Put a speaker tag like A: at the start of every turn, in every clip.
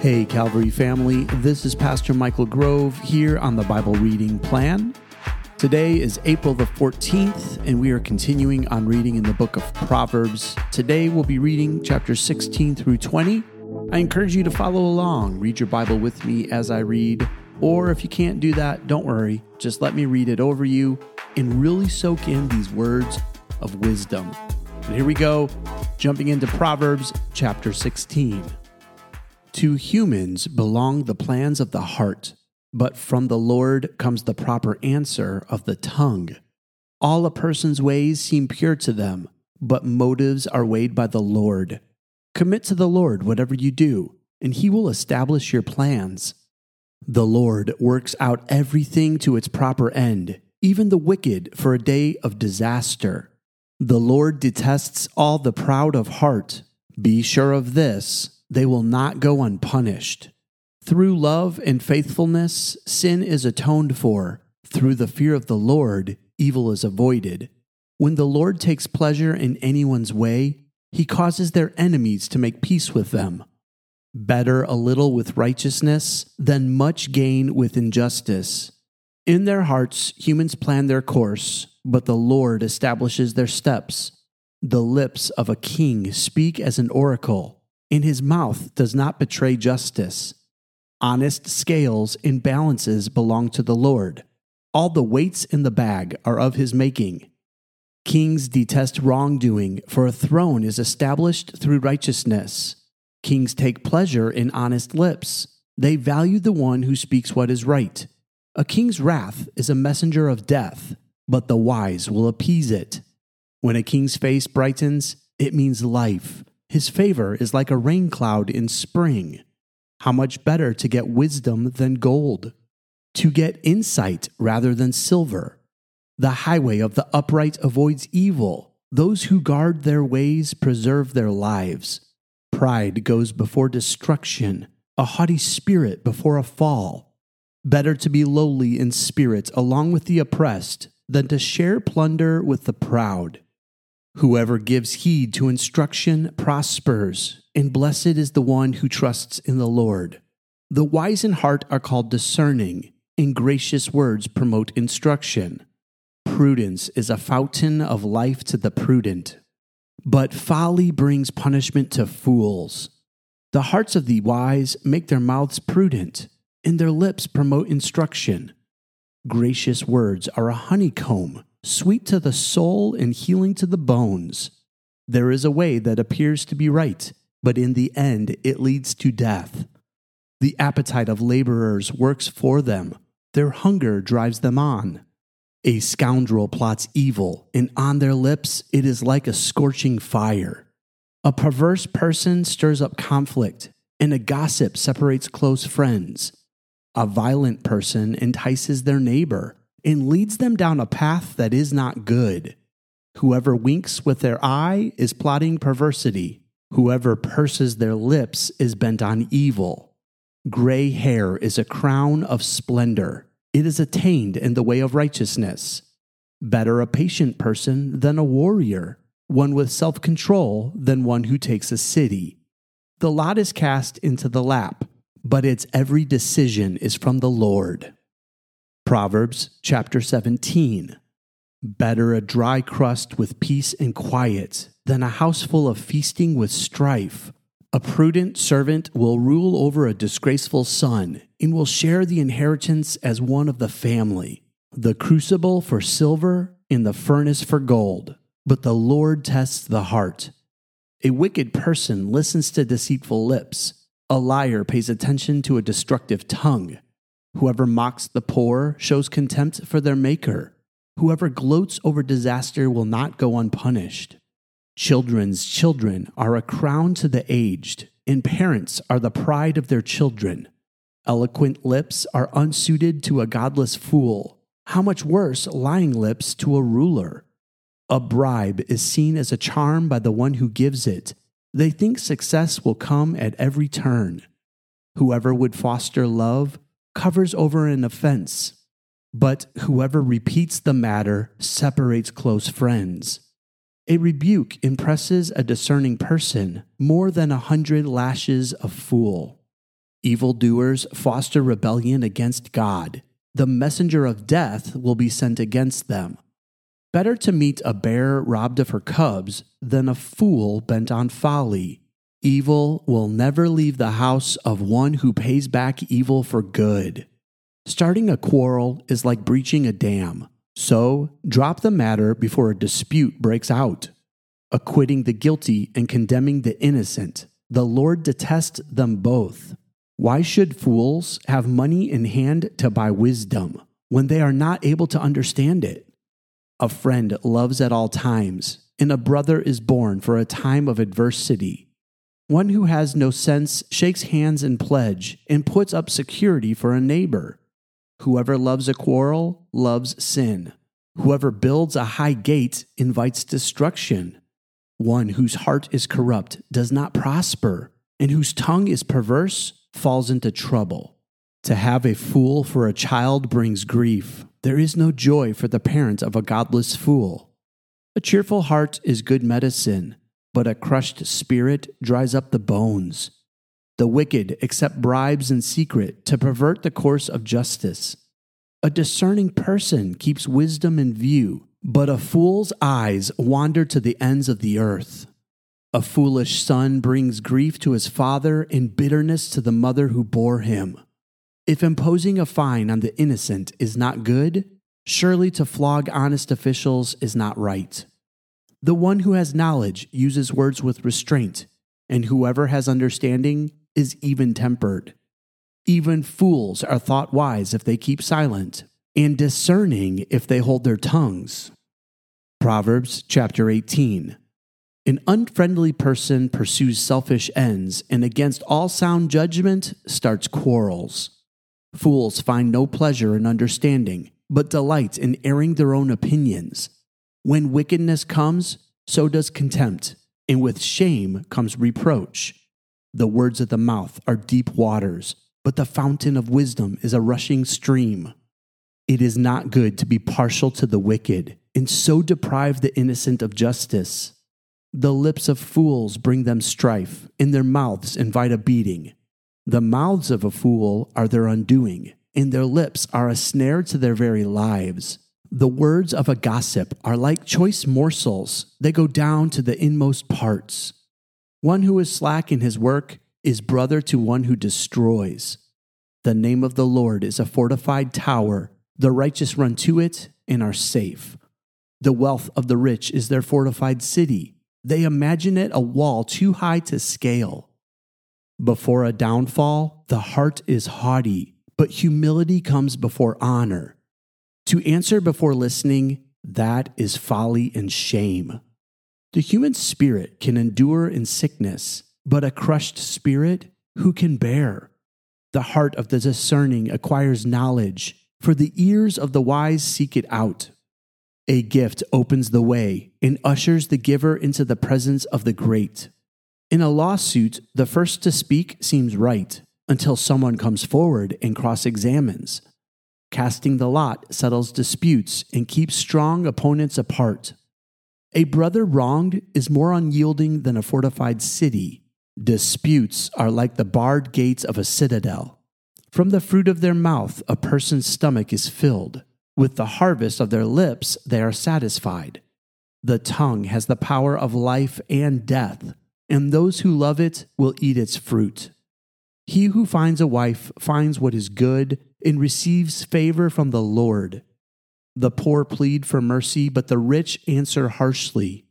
A: Hey, Calvary family, this is Pastor Michael Grove here on the Bible Reading Plan. Today is April the 14th, and we are continuing on reading in the book of Proverbs. Today we'll be reading chapters 16 through 20. I encourage you to follow along, read your Bible with me as I read, or if you can't do that, don't worry, just let me read it over you and really soak in these words of wisdom. And here we go, jumping into Proverbs chapter 16. To humans belong the plans of the heart, but from the Lord comes the proper answer of the tongue. All a person's ways seem pure to them, but motives are weighed by the Lord. Commit to the Lord whatever you do, and he will establish your plans. The Lord works out everything to its proper end, even the wicked for a day of disaster. The Lord detests all the proud of heart. Be sure of this they will not go unpunished. Through love and faithfulness, sin is atoned for. Through the fear of the Lord, evil is avoided. When the Lord takes pleasure in anyone's way, he causes their enemies to make peace with them. Better a little with righteousness than much gain with injustice. In their hearts, humans plan their course, but the Lord establishes their steps. The lips of a king speak as an oracle in his mouth does not betray justice. Honest scales and balances belong to the Lord. All the weights in the bag are of his making. Kings detest wrongdoing, for a throne is established through righteousness. Kings take pleasure in honest lips. They value the one who speaks what is right. A king's wrath is a messenger of death, but the wise will appease it. When a king's face brightens, it means life. His favor is like a rain cloud in spring. How much better to get wisdom than gold, to get insight rather than silver. The highway of the upright avoids evil. Those who guard their ways preserve their lives. Pride goes before destruction, a haughty spirit before a fall. Better to be lowly in spirit along with the oppressed than to share plunder with the proud. Whoever gives heed to instruction prospers, and blessed is the one who trusts in the Lord. The wise in heart are called discerning, and gracious words promote instruction. Prudence is a fountain of life to the prudent, but folly brings punishment to fools. The hearts of the wise make their mouths prudent, and their lips promote instruction. Gracious words are a honeycomb sweet to the soul and healing to the bones. There is a way that appears to be right, but in the end it leads to death. The appetite of laborers works for them, their hunger drives them on. A scoundrel plots evil, and on their lips it is like a scorching fire. A perverse person stirs up conflict, and a gossip separates close friends. A violent person entices their neighbor and leads them down a path that is not good. Whoever winks with their eye is plotting perversity. Whoever purses their lips is bent on evil. Gray hair is a crown of splendor. It is attained in the way of righteousness. Better a patient person than a warrior, one with self control than one who takes a city. The lot is cast into the lap, but its every decision is from the Lord. Proverbs chapter 17. Better a dry crust with peace and quiet than a house full of feasting with strife. A prudent servant will rule over a disgraceful son and will share the inheritance as one of the family. The crucible for silver and the furnace for gold, but the Lord tests the heart. A wicked person listens to deceitful lips. A liar pays attention to a destructive tongue. Whoever mocks the poor shows contempt for their Maker. Whoever gloats over disaster will not go unpunished. Children's children are a crown to the aged, and parents are the pride of their children. Eloquent lips are unsuited to a godless fool. How much worse lying lips to a ruler? A bribe is seen as a charm by the one who gives it. They think success will come at every turn. Whoever would foster love covers over an offense, but whoever repeats the matter separates close friends. A rebuke impresses a discerning person more than a hundred lashes of fool. Evildoers foster rebellion against God. The messenger of death will be sent against them. Better to meet a bear robbed of her cubs than a fool bent on folly. Evil will never leave the house of one who pays back evil for good. Starting a quarrel is like breaching a dam. So, drop the matter before a dispute breaks out. Acquitting the guilty and condemning the innocent. The Lord detests them both. Why should fools have money in hand to buy wisdom when they are not able to understand it? A friend loves at all times, and a brother is born for a time of adversity. One who has no sense shakes hands in pledge and puts up security for a neighbor. Whoever loves a quarrel loves sin. Whoever builds a high gate invites destruction. One whose heart is corrupt does not prosper, and whose tongue is perverse falls into trouble. To have a fool for a child brings grief. There is no joy for the parent of a godless fool. A cheerful heart is good medicine, but a crushed spirit dries up the bones. The wicked accept bribes in secret to pervert the course of justice. A discerning person keeps wisdom in view, but a fool's eyes wander to the ends of the earth. A foolish son brings grief to his father and bitterness to the mother who bore him. If imposing a fine on the innocent is not good, surely to flog honest officials is not right. The one who has knowledge uses words with restraint, and whoever has understanding is even tempered. Even fools are thought wise if they keep silent, and discerning if they hold their tongues. Proverbs chapter 18. An unfriendly person pursues selfish ends, and against all sound judgment starts quarrels. Fools find no pleasure in understanding, but delight in airing their own opinions. When wickedness comes, so does contempt, and with shame comes reproach. The words of the mouth are deep waters, but the fountain of wisdom is a rushing stream. It is not good to be partial to the wicked, and so deprive the innocent of justice. The lips of fools bring them strife, and their mouths invite a beating. The mouths of a fool are their undoing, and their lips are a snare to their very lives. The words of a gossip are like choice morsels, they go down to the inmost parts. One who is slack in his work is brother to one who destroys. The name of the Lord is a fortified tower. The righteous run to it and are safe. The wealth of the rich is their fortified city. They imagine it a wall too high to scale. Before a downfall, the heart is haughty, but humility comes before honor. To answer before listening, that is folly and shame. The human spirit can endure in sickness, but a crushed spirit, who can bear? The heart of the discerning acquires knowledge, for the ears of the wise seek it out. A gift opens the way and ushers the giver into the presence of the great. In a lawsuit, the first to speak seems right until someone comes forward and cross examines. Casting the lot settles disputes and keeps strong opponents apart. A brother wronged is more unyielding than a fortified city. Disputes are like the barred gates of a citadel. From the fruit of their mouth, a person's stomach is filled. With the harvest of their lips, they are satisfied. The tongue has the power of life and death, and those who love it will eat its fruit. He who finds a wife finds what is good and receives favor from the Lord. The poor plead for mercy, but the rich answer harshly.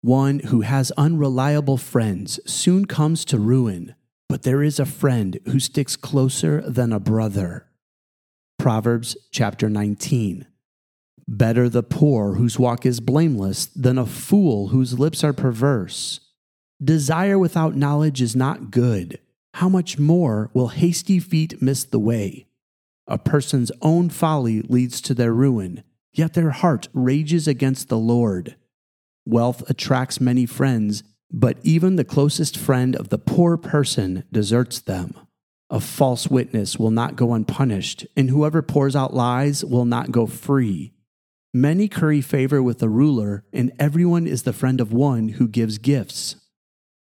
A: One who has unreliable friends soon comes to ruin, but there is a friend who sticks closer than a brother. Proverbs chapter 19. Better the poor whose walk is blameless than a fool whose lips are perverse. Desire without knowledge is not good. How much more will hasty feet miss the way? A person's own folly leads to their ruin, yet their heart rages against the Lord. Wealth attracts many friends, but even the closest friend of the poor person deserts them. A false witness will not go unpunished, and whoever pours out lies will not go free. Many curry favor with the ruler, and everyone is the friend of one who gives gifts.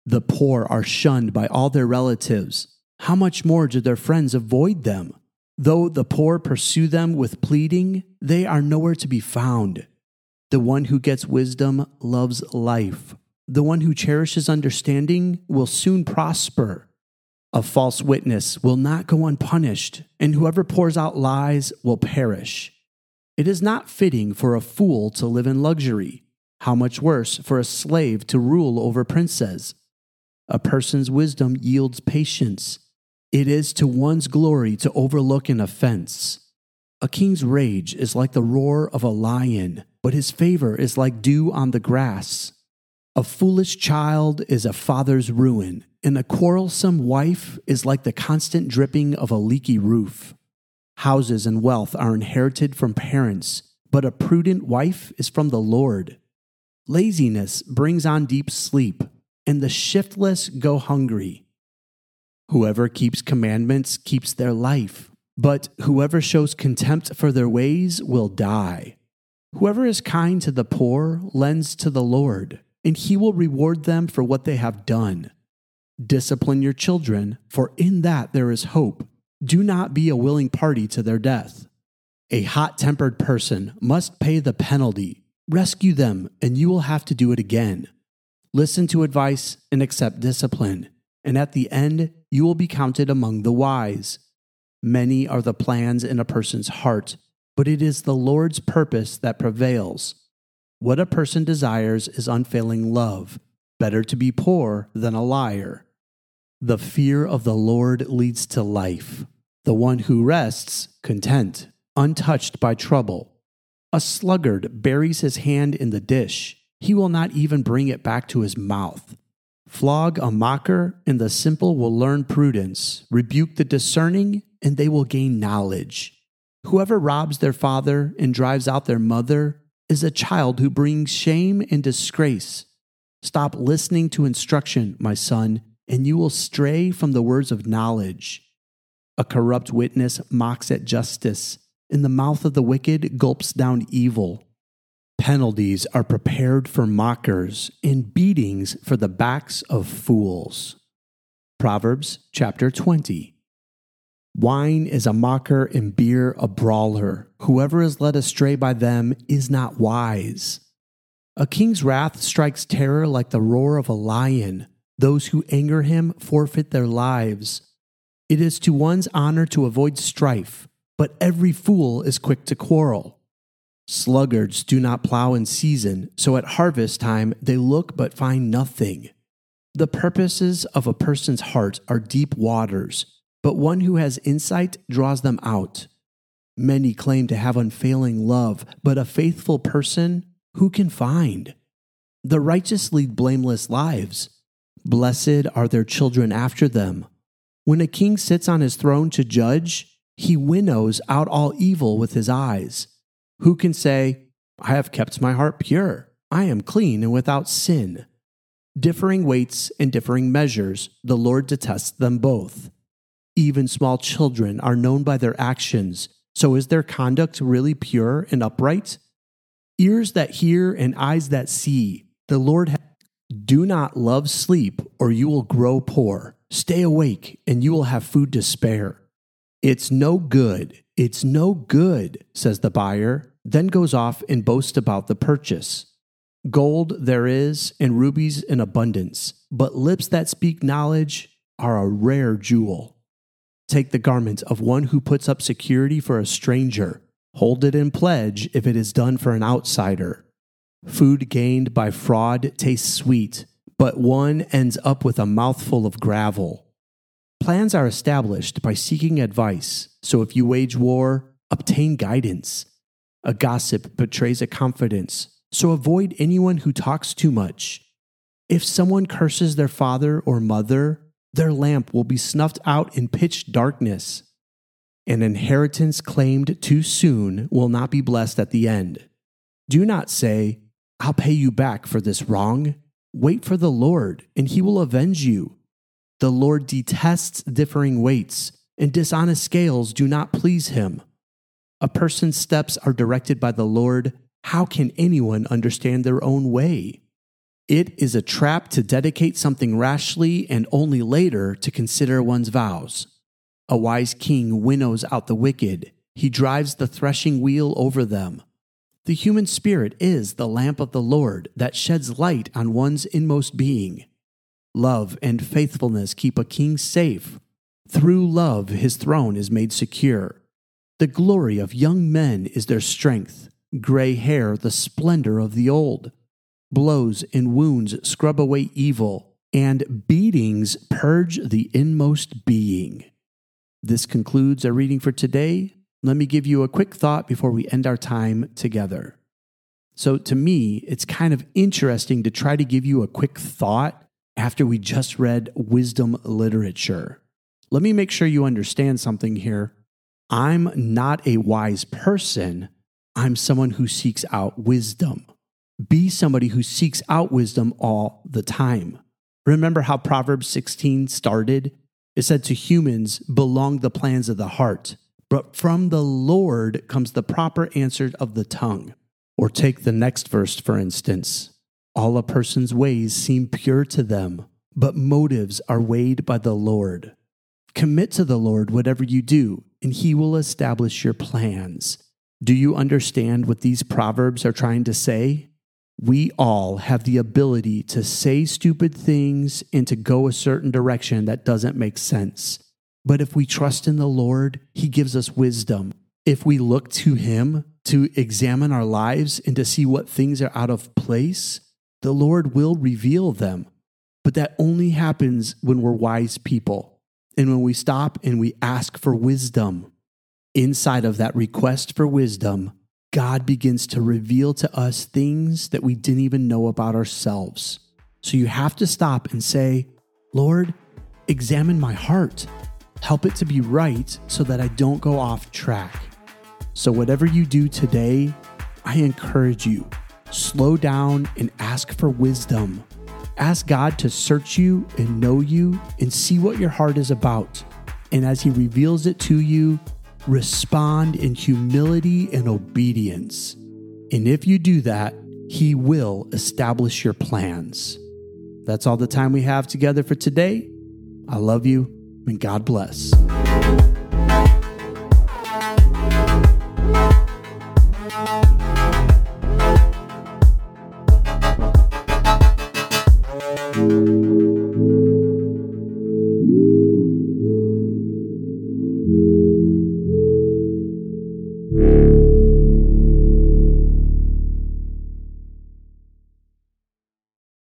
A: The poor are shunned by all their relatives. how much more do their friends avoid them? Though the poor pursue them with pleading, they are nowhere to be found. The one who gets wisdom loves life. The one who cherishes understanding will soon prosper. A false witness will not go unpunished, and whoever pours out lies will perish. It is not fitting for a fool to live in luxury. How much worse for a slave to rule over princes? A person's wisdom yields patience. It is to one's glory to overlook an offense. A king's rage is like the roar of a lion, but his favor is like dew on the grass. A foolish child is a father's ruin, and a quarrelsome wife is like the constant dripping of a leaky roof. Houses and wealth are inherited from parents, but a prudent wife is from the Lord. Laziness brings on deep sleep, and the shiftless go hungry. Whoever keeps commandments keeps their life, but whoever shows contempt for their ways will die. Whoever is kind to the poor lends to the Lord, and he will reward them for what they have done. Discipline your children, for in that there is hope. Do not be a willing party to their death. A hot tempered person must pay the penalty. Rescue them, and you will have to do it again. Listen to advice and accept discipline, and at the end, you will be counted among the wise. Many are the plans in a person's heart, but it is the Lord's purpose that prevails. What a person desires is unfailing love. Better to be poor than a liar. The fear of the Lord leads to life. The one who rests, content, untouched by trouble. A sluggard buries his hand in the dish. He will not even bring it back to his mouth. Flog a mocker, and the simple will learn prudence. Rebuke the discerning, and they will gain knowledge. Whoever robs their father and drives out their mother is a child who brings shame and disgrace. Stop listening to instruction, my son, and you will stray from the words of knowledge. A corrupt witness mocks at justice, and the mouth of the wicked gulps down evil. Penalties are prepared for mockers and beatings for the backs of fools. Proverbs chapter 20. Wine is a mocker and beer a brawler. Whoever is led astray by them is not wise. A king's wrath strikes terror like the roar of a lion. Those who anger him forfeit their lives. It is to one's honor to avoid strife, but every fool is quick to quarrel. Sluggards do not plow in season, so at harvest time they look but find nothing. The purposes of a person's heart are deep waters, but one who has insight draws them out. Many claim to have unfailing love, but a faithful person who can find? The righteous lead blameless lives. Blessed are their children after them. When a king sits on his throne to judge, he winnows out all evil with his eyes. Who can say, I have kept my heart pure, I am clean and without sin? Differing weights and differing measures, the Lord detests them both. Even small children are known by their actions, so is their conduct really pure and upright? Ears that hear and eyes that see, the Lord do not love sleep, or you will grow poor. Stay awake, and you will have food to spare. It's no good, it's no good, says the buyer, then goes off and boasts about the purchase. Gold there is, and rubies in abundance, but lips that speak knowledge are a rare jewel. Take the garment of one who puts up security for a stranger, hold it in pledge if it is done for an outsider. Food gained by fraud tastes sweet, but one ends up with a mouthful of gravel. Plans are established by seeking advice, so if you wage war, obtain guidance. A gossip betrays a confidence, so avoid anyone who talks too much. If someone curses their father or mother, their lamp will be snuffed out in pitch darkness. An inheritance claimed too soon will not be blessed at the end. Do not say, I'll pay you back for this wrong. Wait for the Lord, and he will avenge you. The Lord detests differing weights, and dishonest scales do not please him. A person's steps are directed by the Lord. How can anyone understand their own way? It is a trap to dedicate something rashly and only later to consider one's vows. A wise king winnows out the wicked, he drives the threshing wheel over them. The human spirit is the lamp of the Lord that sheds light on one's inmost being. Love and faithfulness keep a king safe. Through love, his throne is made secure. The glory of young men is their strength, gray hair, the splendor of the old. Blows and wounds scrub away evil, and beatings purge the inmost being. This concludes our reading for today. Let me give you a quick thought before we end our time together. So, to me, it's kind of interesting to try to give you a quick thought after we just read wisdom literature. Let me make sure you understand something here. I'm not a wise person, I'm someone who seeks out wisdom. Be somebody who seeks out wisdom all the time. Remember how Proverbs 16 started? It said, To humans belong the plans of the heart, but from the Lord comes the proper answer of the tongue. Or take the next verse, for instance. All a person's ways seem pure to them, but motives are weighed by the Lord. Commit to the Lord whatever you do, and he will establish your plans. Do you understand what these proverbs are trying to say? We all have the ability to say stupid things and to go a certain direction that doesn't make sense. But if we trust in the Lord, He gives us wisdom. If we look to Him to examine our lives and to see what things are out of place, the Lord will reveal them. But that only happens when we're wise people and when we stop and we ask for wisdom. Inside of that request for wisdom, God begins to reveal to us things that we didn't even know about ourselves. So you have to stop and say, Lord, examine my heart. Help it to be right so that I don't go off track. So, whatever you do today, I encourage you slow down and ask for wisdom. Ask God to search you and know you and see what your heart is about. And as He reveals it to you, respond in humility and obedience. And if you do that, He will establish your plans. That's all the time we have together for today. I love you and God bless.